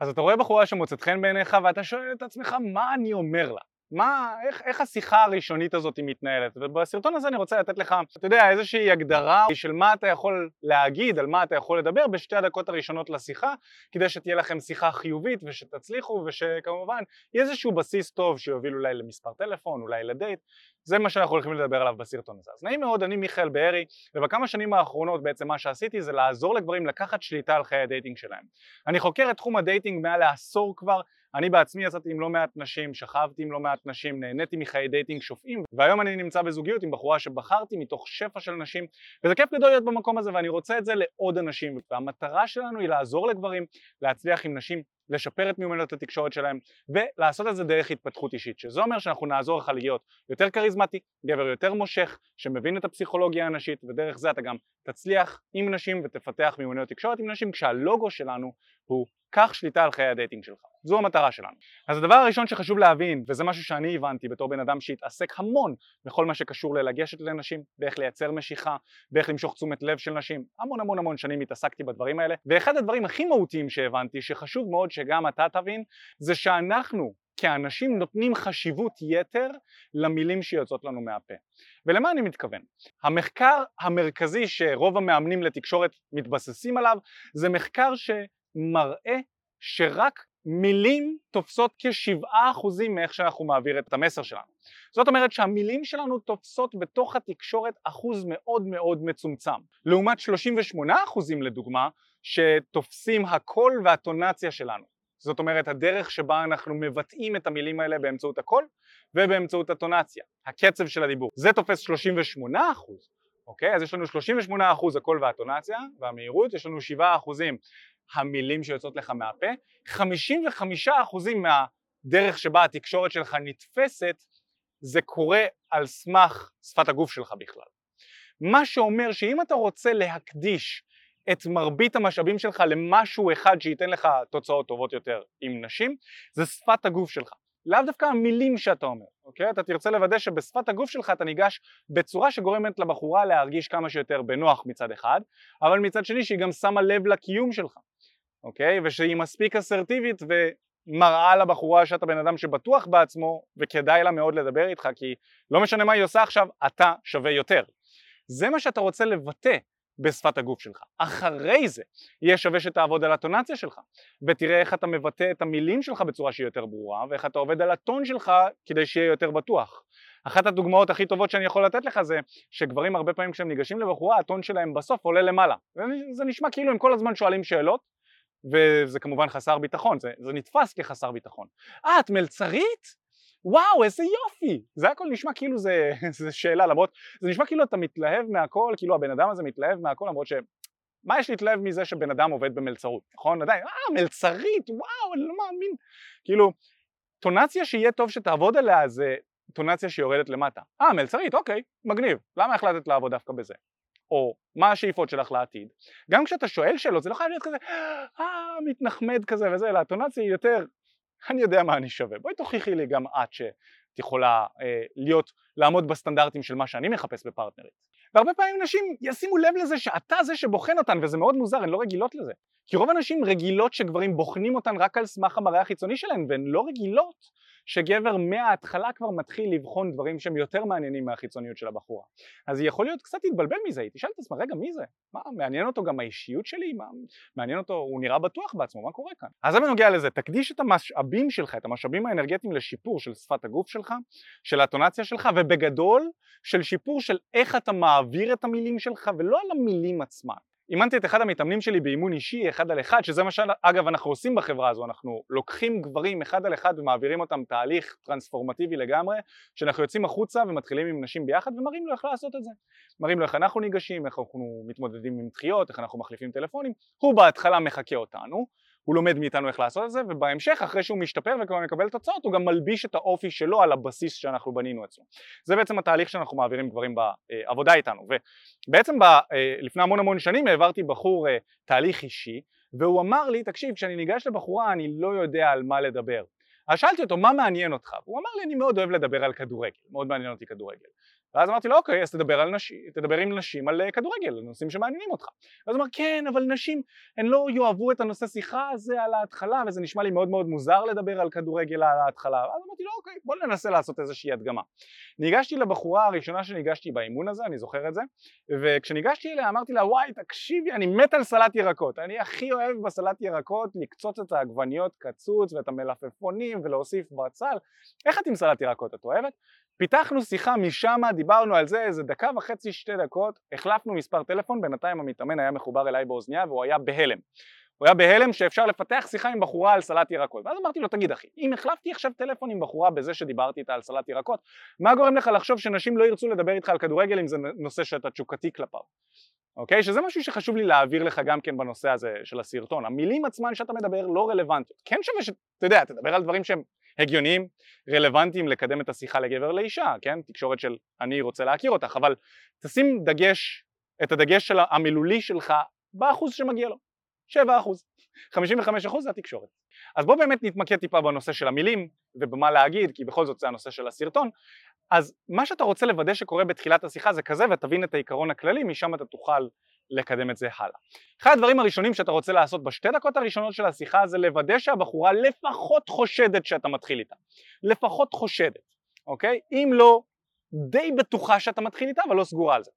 אז אתה רואה בחורה שמוצאת חן בעיניך ואתה שואל את עצמך מה אני אומר לה? מה, איך, איך השיחה הראשונית הזאת מתנהלת? ובסרטון הזה אני רוצה לתת לך, אתה יודע, איזושהי הגדרה של מה אתה יכול להגיד, על מה אתה יכול לדבר בשתי הדקות הראשונות לשיחה, כדי שתהיה לכם שיחה חיובית ושתצליחו ושכמובן יהיה איזשהו בסיס טוב שיוביל אולי למספר טלפון, אולי לדייט, זה מה שאנחנו הולכים לדבר עליו בסרטון הזה. אז נעים מאוד, אני מיכאל בארי, ובכמה שנים האחרונות בעצם מה שעשיתי זה לעזור לגברים לקחת שליטה על חיי הדייטינג שלהם. אני חוקר את תחום הדייטינג מעל לעשור כבר, אני בעצמי יצאתי עם לא מעט נשים, שכבתי עם לא מעט נשים, נהניתי מחיי דייטינג שופעים והיום אני נמצא בזוגיות עם בחורה שבחרתי מתוך שפע של נשים וזה כיף גדול להיות במקום הזה ואני רוצה את זה לעוד אנשים והמטרה שלנו היא לעזור לגברים להצליח עם נשים לשפר את מיומנות התקשורת שלהם ולעשות את זה דרך התפתחות אישית שזה אומר שאנחנו נעזור לך להיות יותר כריזמטי, גבר יותר מושך שמבין את הפסיכולוגיה הנשית ודרך זה אתה גם תצליח עם נשים ותפתח מיומנויות תקשורת עם נשים כשהלוגו שלנו הוא קח שליטה על חיי הדייטינג שלך זו המטרה שלנו. אז הדבר הראשון שחשוב להבין, וזה משהו שאני הבנתי בתור בן אדם שהתעסק המון בכל מה שקשור ללגשת לנשים, באיך לייצר משיכה, באיך למשוך תשומת לב של נשים, המון המון המון שנים התעסקתי בדברים האלה, ואחד הדברים הכי מהותיים שהבנתי, שחשוב מאוד שגם אתה תבין, זה שאנחנו כאנשים נותנים חשיבות יתר למילים שיוצאות לנו מהפה. ולמה אני מתכוון? המחקר המרכזי שרוב המאמנים לתקשורת מתבססים עליו זה מחקר שמראה שרק מילים תופסות כשבעה אחוזים מאיך שאנחנו מעביר את המסר שלנו. זאת אומרת שהמילים שלנו תופסות בתוך התקשורת אחוז מאוד מאוד מצומצם. לעומת 38 אחוזים לדוגמה שתופסים הקול והטונציה שלנו. זאת אומרת הדרך שבה אנחנו מבטאים את המילים האלה באמצעות הקול ובאמצעות הטונציה, הקצב של הדיבור. זה תופס 38 אחוז, אוקיי? אז יש לנו 38 אחוז הקול והטונציה והמהירות, יש לנו 7 אחוזים המילים שיוצאות לך מהפה, 55% מהדרך שבה התקשורת שלך נתפסת זה קורה על סמך שפת הגוף שלך בכלל. מה שאומר שאם אתה רוצה להקדיש את מרבית המשאבים שלך למשהו אחד שייתן לך תוצאות טובות יותר עם נשים, זה שפת הגוף שלך. לאו דווקא המילים שאתה אומר, אוקיי? אתה תרצה לוודא שבשפת הגוף שלך אתה ניגש בצורה שגורמת לבחורה להרגיש כמה שיותר בנוח מצד אחד, אבל מצד שני שהיא גם שמה לב לקיום שלך. אוקיי? ושהיא מספיק אסרטיבית ומראה לבחורה שאתה בן אדם שבטוח בעצמו וכדאי לה מאוד לדבר איתך כי לא משנה מה היא עושה עכשיו, אתה שווה יותר. זה מה שאתה רוצה לבטא בשפת הגוף שלך. אחרי זה יהיה שווה שתעבוד על הטונציה שלך ותראה איך אתה מבטא את המילים שלך בצורה שהיא יותר ברורה ואיך אתה עובד על הטון שלך כדי שיהיה יותר בטוח. אחת הדוגמאות הכי טובות שאני יכול לתת לך זה שגברים הרבה פעמים כשהם ניגשים לבחורה הטון שלהם בסוף עולה למעלה. זה נשמע כאילו הם כל הזמן שואלים שאלות וזה כמובן חסר ביטחון, זה, זה נתפס כחסר ביטחון. אה, את מלצרית? וואו, איזה יופי! זה הכל נשמע כאילו זה, זה שאלה, למרות, זה נשמע כאילו אתה מתלהב מהכל, כאילו הבן אדם הזה מתלהב מהכל, למרות ש... מה יש להתלהב מזה שבן אדם עובד במלצרות, נכון? עדיין, אה, מלצרית, וואו, אני לא מאמין. כאילו, טונציה שיהיה טוב שתעבוד עליה זה טונציה שיורדת למטה. אה, מלצרית, אוקיי, מגניב. למה החלטת לעבוד דווקא בזה? או מה השאיפות שלך לעתיד, גם כשאתה שואל שאלות זה לא חייב להיות כזה אה מתנחמד כזה וזה, אלא הטונציה היא יותר אני יודע מה אני שווה, בואי תוכיחי לי גם את שאת יכולה אה, להיות, לעמוד בסטנדרטים של מה שאני מחפש בפרטנרית. והרבה פעמים נשים ישימו לב לזה שאתה זה שבוחן אותן וזה מאוד מוזר, הן לא רגילות לזה. כי רוב הנשים רגילות שגברים בוחנים אותן רק על סמך המראה החיצוני שלהן והן לא רגילות שגבר מההתחלה כבר מתחיל לבחון דברים שהם יותר מעניינים מהחיצוניות של הבחורה אז היא יכול להיות קצת להתבלבל מזה, היא תשאל את עצמה רגע מי זה? מה מעניין אותו גם האישיות שלי? מה, מעניין אותו, הוא נראה בטוח בעצמו, מה קורה כאן? אז זה בנוגע לזה, תקדיש את המשאבים שלך, את המשאבים האנרגטיים לשיפור של שפת הגוף שלך, של האטונציה שלך ובגדול של שיפור של איך אתה מעביר את המילים שלך ולא על המילים עצמן אימנתי את אחד המתאמנים שלי באימון אישי אחד על אחד שזה מה שאגב אנחנו עושים בחברה הזו אנחנו לוקחים גברים אחד על אחד ומעבירים אותם תהליך טרנספורמטיבי לגמרי שאנחנו יוצאים החוצה ומתחילים עם נשים ביחד ומראים לו איך לעשות את זה. מראים לו איך אנחנו ניגשים, איך אנחנו מתמודדים עם דחיות, איך אנחנו מחליפים טלפונים. הוא בהתחלה מחקה אותנו הוא לומד מאיתנו איך לעשות את זה ובהמשך אחרי שהוא משתפר וכבר מקבל תוצאות הוא גם מלביש את האופי שלו על הבסיס שאנחנו בנינו אצלו. זה בעצם התהליך שאנחנו מעבירים דברים בעבודה איתנו. ובעצם ב, לפני המון המון שנים העברתי בחור תהליך אישי והוא אמר לי תקשיב כשאני ניגש לבחורה אני לא יודע על מה לדבר. אז שאלתי אותו מה מעניין אותך? והוא אמר לי אני מאוד אוהב לדבר על כדורגל, מאוד מעניין אותי כדורגל ואז אמרתי לו אוקיי אז תדבר, על נשים, תדבר עם נשים על אה, כדורגל, על נושאים שמעניינים אותך. אז הוא אמר כן אבל נשים הן לא יאהבו את הנושא שיחה הזה על ההתחלה וזה נשמע לי מאוד מאוד מוזר לדבר על כדורגל על ההתחלה. אז אמרתי לו אוקיי בוא ננסה לעשות איזושהי הדגמה. ניגשתי לבחורה הראשונה שניגשתי באימון הזה, אני זוכר את זה, וכשניגשתי אליה אמרתי לה וואי תקשיבי אני מת על סלט ירקות, אני הכי אוהב בסלט ירקות לקצוץ את העגבניות קצוץ ואת המלפפונים ולהוסיף בצל, איך את עם סלט ירקות את אוהבת? פיתחנו שיחה משם, דיברנו על זה איזה דקה וחצי, שתי דקות, החלפנו מספר טלפון, בינתיים המתאמן היה מחובר אליי באוזניה והוא היה בהלם. הוא היה בהלם שאפשר לפתח שיחה עם בחורה על סלט ירקות. ואז אמרתי לו, תגיד אחי, אם החלפתי עכשיו טלפון עם בחורה בזה שדיברתי איתה על סלט ירקות, מה גורם לך לחשוב שנשים לא ירצו לדבר איתך על כדורגל אם זה נושא שאתה תשוקתי כלפיו? אוקיי? שזה משהו שחשוב לי להעביר לך גם כן בנושא הזה של הסרטון. המילים עצמן שאתה מדבר לא רלוונטיות. כן שווה שאתה יודע, תדבר על דברים שהם הגיוניים, רלוונטיים לקדם את השיחה לגבר לאישה, כן? תקשורת של אני רוצה להכיר אותך, אבל תשים דגש, את הדגש של המילולי שלך באחוז שמגיע לו, 7 אחוז, 55 אחוז זה התקשורת. אז בוא באמת נתמקד טיפה בנושא של המילים ובמה להגיד, כי בכל זאת זה הנושא של הסרטון, אז מה שאתה רוצה לוודא שקורה בתחילת השיחה זה כזה ותבין את העיקרון הכללי, משם אתה תוכל לקדם את זה הלאה. אחד הדברים הראשונים שאתה רוצה לעשות בשתי דקות הראשונות של השיחה זה לוודא שהבחורה לפחות חושדת שאתה מתחיל איתה. לפחות חושדת, אוקיי? אם לא, די בטוחה שאתה מתחיל איתה אבל לא סגורה על זה.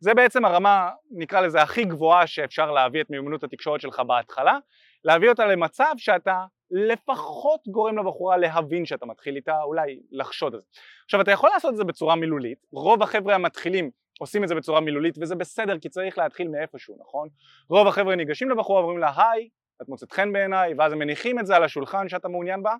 זה בעצם הרמה, נקרא לזה, הכי גבוהה שאפשר להביא את מיומנות התקשורת שלך בהתחלה, להביא אותה למצב שאתה לפחות גורם לבחורה להבין שאתה מתחיל איתה, אולי לחשוד על זה. עכשיו אתה יכול לעשות את זה בצורה מילולית, רוב החבר'ה המתחילים עושים את זה בצורה מילולית וזה בסדר כי צריך להתחיל מאיפשהו, נכון? רוב החבר'ה ניגשים לבחורה ואומרים לה היי, את מוצאת חן בעיניי ואז הם מניחים את זה על השולחן שאתה מעוניין בה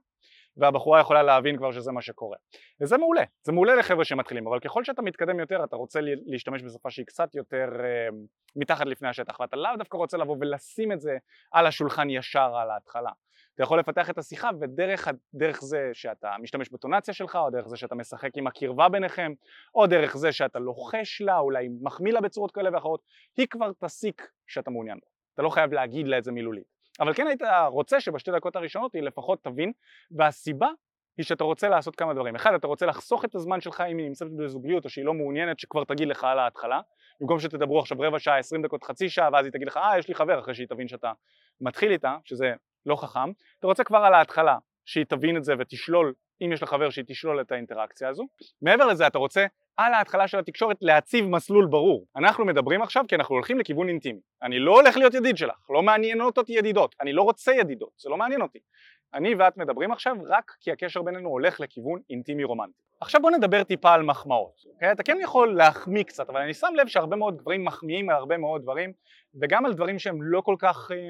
והבחורה יכולה להבין כבר שזה מה שקורה וזה מעולה, זה מעולה לחבר'ה שמתחילים אבל ככל שאתה מתקדם יותר אתה רוצה להשתמש בשפה שהיא קצת יותר אה, מתחת לפני השטח ואתה לאו דווקא רוצה לבוא ולשים את זה על השולחן ישר על ההתחלה אתה יכול לפתח את השיחה ודרך דרך זה שאתה משתמש בטונציה שלך או דרך זה שאתה משחק עם הקרבה ביניכם או דרך זה שאתה לוחש לה אולי מחמיא לה בצורות כאלה ואחרות היא כבר תסיק שאתה מעוניין בה אתה לא חייב להגיד לה את זה מילולית. אבל כן היית רוצה שבשתי דקות הראשונות היא לפחות תבין והסיבה היא שאתה רוצה לעשות כמה דברים. אחד אתה רוצה לחסוך את הזמן שלך אם היא נמצאת בזוגיות או שהיא לא מעוניינת שכבר תגיד לך על ההתחלה. במקום שתדברו עכשיו רבע שעה, עשרים דקות, חצי שעה ואז היא תגיד לך אה יש לי חבר אחרי שהיא תבין שאתה מתחיל איתה שזה לא חכם, אתה רוצה כבר על ההתחלה שהיא תבין את זה ותשלול, אם יש לך חבר שהיא תשלול את האינטראקציה הזו. מעבר לזה אתה רוצה על ההתחלה של התקשורת להציב מסלול ברור. אנחנו מדברים עכשיו כי אנחנו הולכים לכיוון אינטימי. אני לא הולך להיות ידיד שלך, לא מעניינות אותי ידידות, אני לא רוצה ידידות, זה לא מעניין אותי. אני ואת מדברים עכשיו רק כי הקשר בינינו הולך לכיוון אינטימי רומנטי. עכשיו בוא נדבר טיפה על מחמאות, אוקיי? אתה כן יכול להחמיא קצת, אבל אני שם לב שהרבה מאוד גברים מחמיאים על הרבה מאוד דברים, וגם על דברים שהם לא כל כך אה,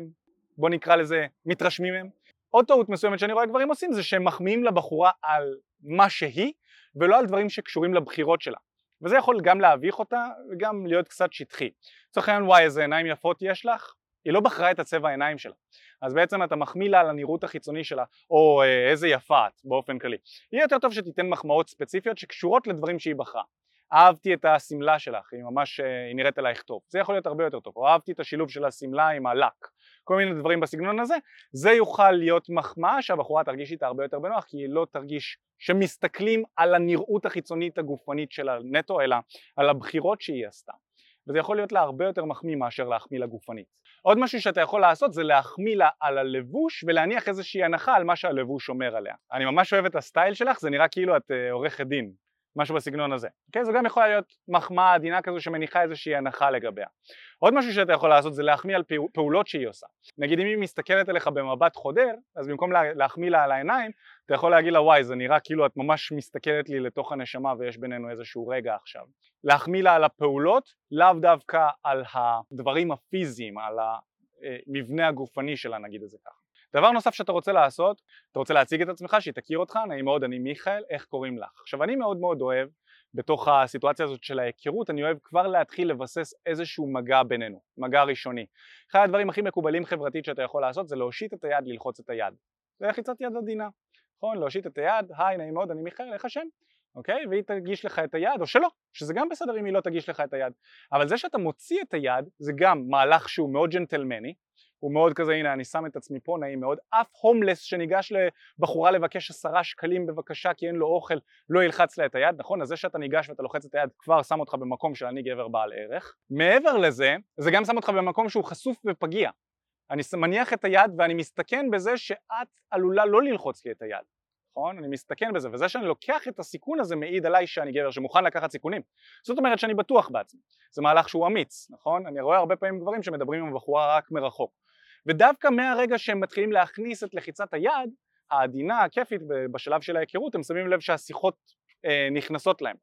בוא נקרא לזה מתרשמים מהם. עוד טעות מסוימת שאני רואה גברים עושים זה שהם מחמיאים לבחורה על מה שהיא ולא על דברים שקשורים לבחירות שלה. וזה יכול גם להביך אותה וגם להיות קצת שטחי. לצורך העניין וואי איזה עיניים יפות יש לך. היא לא בחרה את הצבע העיניים שלה. אז בעצם אתה מחמיא לה על הנראות החיצוני שלה או אה, איזה יפה את באופן כללי. יהיה יותר טוב שתיתן מחמאות ספציפיות שקשורות לדברים שהיא בחרה אהבתי את השמלה שלך, היא ממש, אה, היא נראית אלייך טוב, זה יכול להיות הרבה יותר טוב, או אהבתי את השילוב של השמלה עם הלק, כל מיני דברים בסגנון הזה, זה יוכל להיות מחמאה שהבחורה תרגיש איתה הרבה יותר בנוח כי היא לא תרגיש שמסתכלים על הנראות החיצונית הגופנית שלה נטו אלא על הבחירות שהיא עשתה. וזה יכול להיות לה הרבה יותר מחמיא מאשר להחמיא לה גופנית. עוד משהו שאתה יכול לעשות זה להחמיא לה על הלבוש ולהניח איזושהי הנחה על מה שהלבוש אומר עליה. אני ממש אוהב את הסטייל שלך, זה נראה כאילו את אה, עורכת דין, משהו בסגנון הזה. אוקיי? זו גם יכולה להיות מחמאה עדינה כזו שמניחה איזושהי הנחה לגביה. עוד משהו שאתה יכול לעשות זה להחמיא על פעולות שהיא עושה. נגיד אם היא מסתכלת עליך במבט חודר, אז במקום להחמיא לה על העיניים, אתה יכול להגיד לה וואי זה נראה כאילו את ממש מסתכלת לי לתוך הנשמה ויש בינינו איזשהו רגע עכשיו. להחמיא לה על הפעולות, לאו דווקא על הדברים הפיזיים, על המבנה הגופני שלה נגיד את זה ככה. דבר נוסף שאתה רוצה לעשות, אתה רוצה להציג את עצמך, שהיא תכיר אותך, נעים מאוד, אני מיכאל, איך קוראים לך? עכשיו אני מאוד מאוד אוהב, בתוך הסיטואציה הזאת של ההיכרות, אני אוהב כבר להתחיל לבסס איזשהו מגע בינינו, מגע ראשוני. אחד הדברים הכי מקובלים חברתית שאתה יכול לעשות זה להושיט את היד, ללחוץ את היד. זה לחיצת יד עדינה, נכון? להושיט את היד, היי נעים מאוד, אני מיכאל, איך השם? אוקיי? והיא תגיש לך את היד, או שלא, שזה גם בסדר אם היא לא תגיש לך את היד. אבל זה שאתה מוציא את היד, זה גם מהלך שהוא מאוד ג'נטלמני, הוא מאוד כזה הנה אני שם את עצמי פה נעים מאוד. אף הומלס שניגש לבחורה לבקש עשרה שקלים בבקשה כי אין לו אוכל לא ילחץ לה את היד. נכון אז זה שאתה ניגש ואתה לוחץ את היד כבר שם אותך במקום של אני גבר בעל ערך. מעבר לזה זה גם שם אותך במקום שהוא חשוף ופגיע. אני מניח את היד ואני מסתכן בזה שאת עלולה לא ללחוץ לי את היד נכון? אני מסתכן בזה, וזה שאני לוקח את הסיכון הזה מעיד עליי שאני גבר שמוכן לקחת סיכונים. זאת אומרת שאני בטוח בעצמי. זה מהלך שהוא אמיץ, נכון? אני רואה הרבה פעמים גברים שמדברים עם הבחורה רק מרחוק. ודווקא מהרגע שהם מתחילים להכניס את לחיצת היד, העדינה, הכיפית, בשלב של ההיכרות, הם שמים לב שהשיחות אה, נכנסות להם,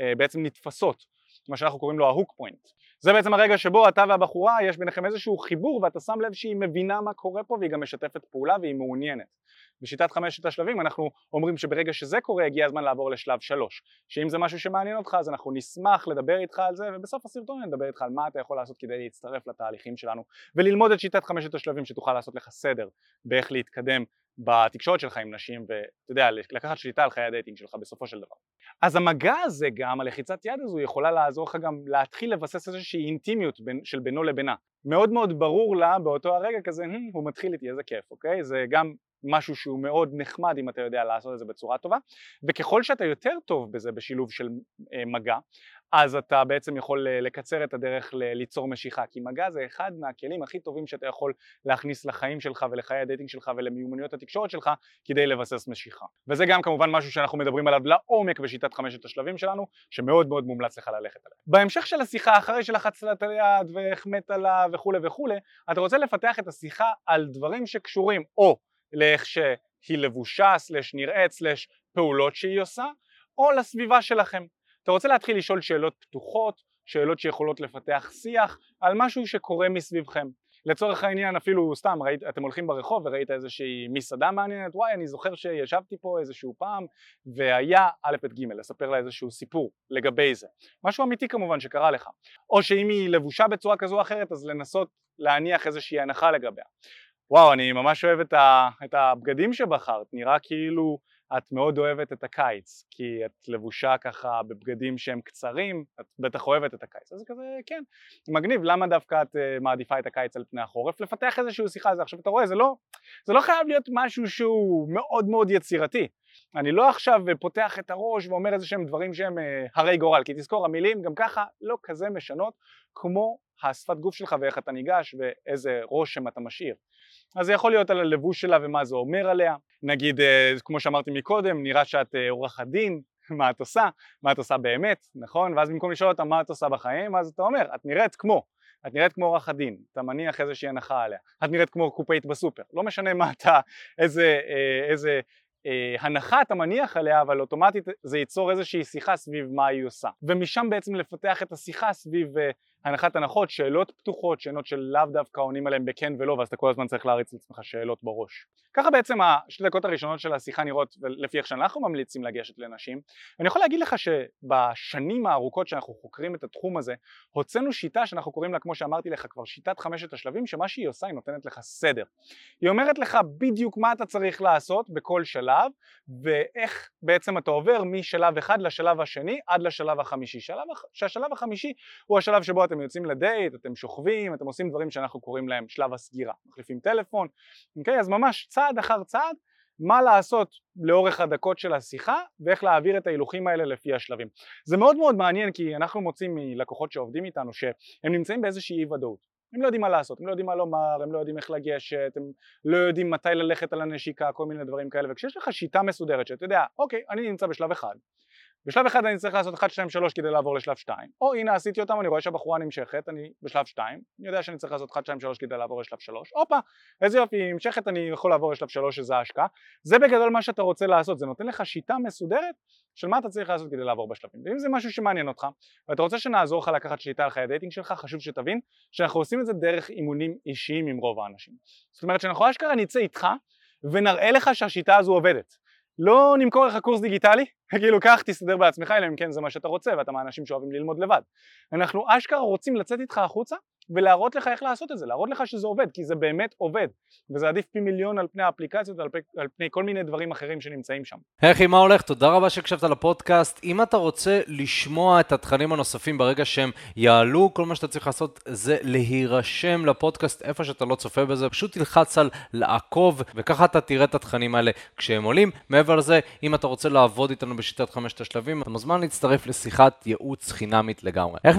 אה, בעצם נתפסות, מה שאנחנו קוראים לו ההוק פוינט. זה בעצם הרגע שבו אתה והבחורה יש ביניכם איזשהו חיבור ואתה שם לב שהיא מבינה מה קורה פה והיא גם משתפת פעולה והיא מעוניינת. בשיטת חמשת השלבים אנחנו אומרים שברגע שזה קורה הגיע הזמן לעבור לשלב שלוש. שאם זה משהו שמעניין אותך אז אנחנו נשמח לדבר איתך על זה ובסוף הסרטון נדבר איתך על מה אתה יכול לעשות כדי להצטרף לתהליכים שלנו וללמוד את שיטת חמשת השלבים שתוכל לעשות לך סדר באיך להתקדם בתקשורת שלך עם נשים ואתה יודע לקחת שליטה על חיי הדייטינג שלך בסופו של דבר. אז המגע הזה גם הלחיצת יד הזו יכולה לעזור לך גם להתחיל לבסס איזושהי אינטימיות בין, של בינו לבינה. מאוד מאוד ברור לה באותו הרגע כזה הוא מתחיל איתי איזה כיף אוקיי? זה גם משהו שהוא מאוד נחמד אם אתה יודע לעשות את זה בצורה טובה. וככל שאתה יותר טוב בזה בשילוב של אה, מגע אז אתה בעצם יכול אה, לקצר את הדרך ליצור משיכה. כי מגע זה אחד מהכלים הכי טובים שאתה יכול להכניס לחיים שלך ולחיי הדייטינג שלך ולמיומנויות התקשורת שלך כדי לבסס משיכה. וזה גם כמובן משהו שאנחנו מדברים עליו לעומק בשיטת חמשת השלבים שלנו שמאוד מאוד מומלץ לך ללכת עליו. בהמשך של השיחה אחרי שלחצת את היד והחמאת לה וכולי וכולי אתה רוצה לפתח את השיחה על דברים שקשורים או לאיך שהיא לבושה, slash נראית, slash פעולות שהיא עושה, או לסביבה שלכם. אתה רוצה להתחיל לשאול שאלות פתוחות, שאלות שיכולות לפתח שיח על משהו שקורה מסביבכם. לצורך העניין אפילו סתם ראית, אתם הולכים ברחוב וראית איזושהי מסעדה מעניינת וואי אני זוכר שישבתי פה איזשהו פעם והיה א' ב' ג' לספר לה איזשהו סיפור לגבי זה משהו אמיתי כמובן שקרה לך או שאם היא לבושה בצורה כזו או אחרת אז לנסות להניח איזושהי הנחה לגביה וואו, אני ממש אוהב את, ה, את הבגדים שבחרת, נראה כאילו את מאוד אוהבת את הקיץ, כי את לבושה ככה בבגדים שהם קצרים, את בטח אוהבת את הקיץ, אז כזה כן, מגניב, למה דווקא את uh, מעדיפה את הקיץ על פני החורף? לפתח איזושהי שיחה על זה, עכשיו אתה רואה, זה לא, זה לא חייב להיות משהו שהוא מאוד מאוד יצירתי, אני לא עכשיו פותח את הראש ואומר איזה שהם דברים שהם uh, הרי גורל, כי תזכור המילים גם ככה לא כזה משנות כמו השפת גוף שלך ואיך אתה ניגש ואיזה רושם אתה משאיר. אז זה יכול להיות על הלבוש שלה ומה זה אומר עליה. נגיד אה, כמו שאמרתי מקודם נראה שאת אה, עורכת דין מה את עושה, מה את עושה באמת, נכון? ואז במקום לשאול אותה מה את עושה בחיים, אז אתה אומר, את נראית כמו, את נראית כמו עורכת דין, אתה מניח איזושהי הנחה עליה, את נראית כמו קופאית בסופר, לא משנה מה אתה, איזה, אה, איזה אה, הנחה אתה מניח עליה אבל אוטומטית זה ייצור איזושהי שיחה סביב מה היא עושה ומשם בעצם לפתח את השיחה סביב אה, הנחת הנחות, שאלות פתוחות, שאלות שלאו דווקא עונים עליהן בכן ולא ואז אתה כל הזמן צריך להריץ לעצמך שאלות בראש. ככה בעצם השתי דקות הראשונות של השיחה נראות לפי איך שאנחנו ממליצים לגשת לנשים. אני יכול להגיד לך שבשנים הארוכות שאנחנו חוקרים את התחום הזה הוצאנו שיטה שאנחנו קוראים לה כמו שאמרתי לך כבר שיטת חמשת השלבים שמה שהיא עושה היא נותנת לך סדר. היא אומרת לך בדיוק מה אתה צריך לעשות בכל שלב ואיך בעצם אתה עובר משלב אחד לשלב השני עד לשלב החמישי. שלב, שהשלב החמישי הוא השלב שבו אתם יוצאים לדייט, אתם שוכבים, אתם עושים דברים שאנחנו קוראים להם שלב הסגירה, מחליפים טלפון, אוקיי? אז ממש צעד אחר צעד מה לעשות לאורך הדקות של השיחה ואיך להעביר את ההילוכים האלה לפי השלבים. זה מאוד מאוד מעניין כי אנחנו מוצאים מלקוחות שעובדים איתנו שהם נמצאים באיזושהי אי ודאות. הם לא יודעים מה לעשות, הם לא יודעים מה לומר, הם לא יודעים איך לגשת, הם לא יודעים מתי ללכת על הנשיקה, כל מיני דברים כאלה. וכשיש לך שיטה מסודרת שאתה יודע, אוקיי, אני נמצא בשלב אחד בשלב אחד אני צריך לעשות 1, 2, 3 כדי לעבור לשלב 2 או הנה עשיתי אותם אני רואה שהבחורה נמשכת אני בשלב 2 אני יודע שאני צריך לעשות 1, 2, 3 כדי לעבור לשלב 3 הופה איזה יופי היא נמשכת אני יכול לעבור לשלב 3 שזה ההשקעה. זה בגדול מה שאתה רוצה לעשות זה נותן לך שיטה מסודרת של מה אתה צריך לעשות כדי לעבור בשלבים. ואם זה משהו שמעניין אותך ואתה רוצה שנעזור לך לקחת שליטה על חיי הדייטינג שלך חשוב שתבין שאנחנו עושים את זה דרך אימונים אישיים עם רוב האנשים. זאת אומרת שאנחנו אשכרה נצא איתך ונראה לך שהשיטה הזו עובדת לא נמכור לך קורס דיגיטלי, כאילו קח תסתדר בעצמך אלא אם כן זה מה שאתה רוצה ואתה מהאנשים שאוהבים ללמוד לבד. אנחנו אשכרה רוצים לצאת איתך החוצה ולהראות לך איך לעשות את זה, להראות לך שזה עובד, כי זה באמת עובד, וזה עדיף פי מיליון על פני האפליקציות ועל פני, על פני כל מיני דברים אחרים שנמצאים שם. היי אחי, מה הולך? תודה רבה שהקשבת לפודקאסט. אם אתה רוצה לשמוע את התכנים הנוספים ברגע שהם יעלו, כל מה שאתה צריך לעשות זה להירשם לפודקאסט איפה שאתה לא צופה בזה, פשוט תלחץ על לעקוב, וככה אתה תראה את התכנים האלה כשהם עולים. מעבר לזה, אם אתה רוצה לעבוד איתנו בשיטת חמשת השלבים, אתה מוזמן להצטרף לשיחת ייעוץ חינמית לגמרי. לינק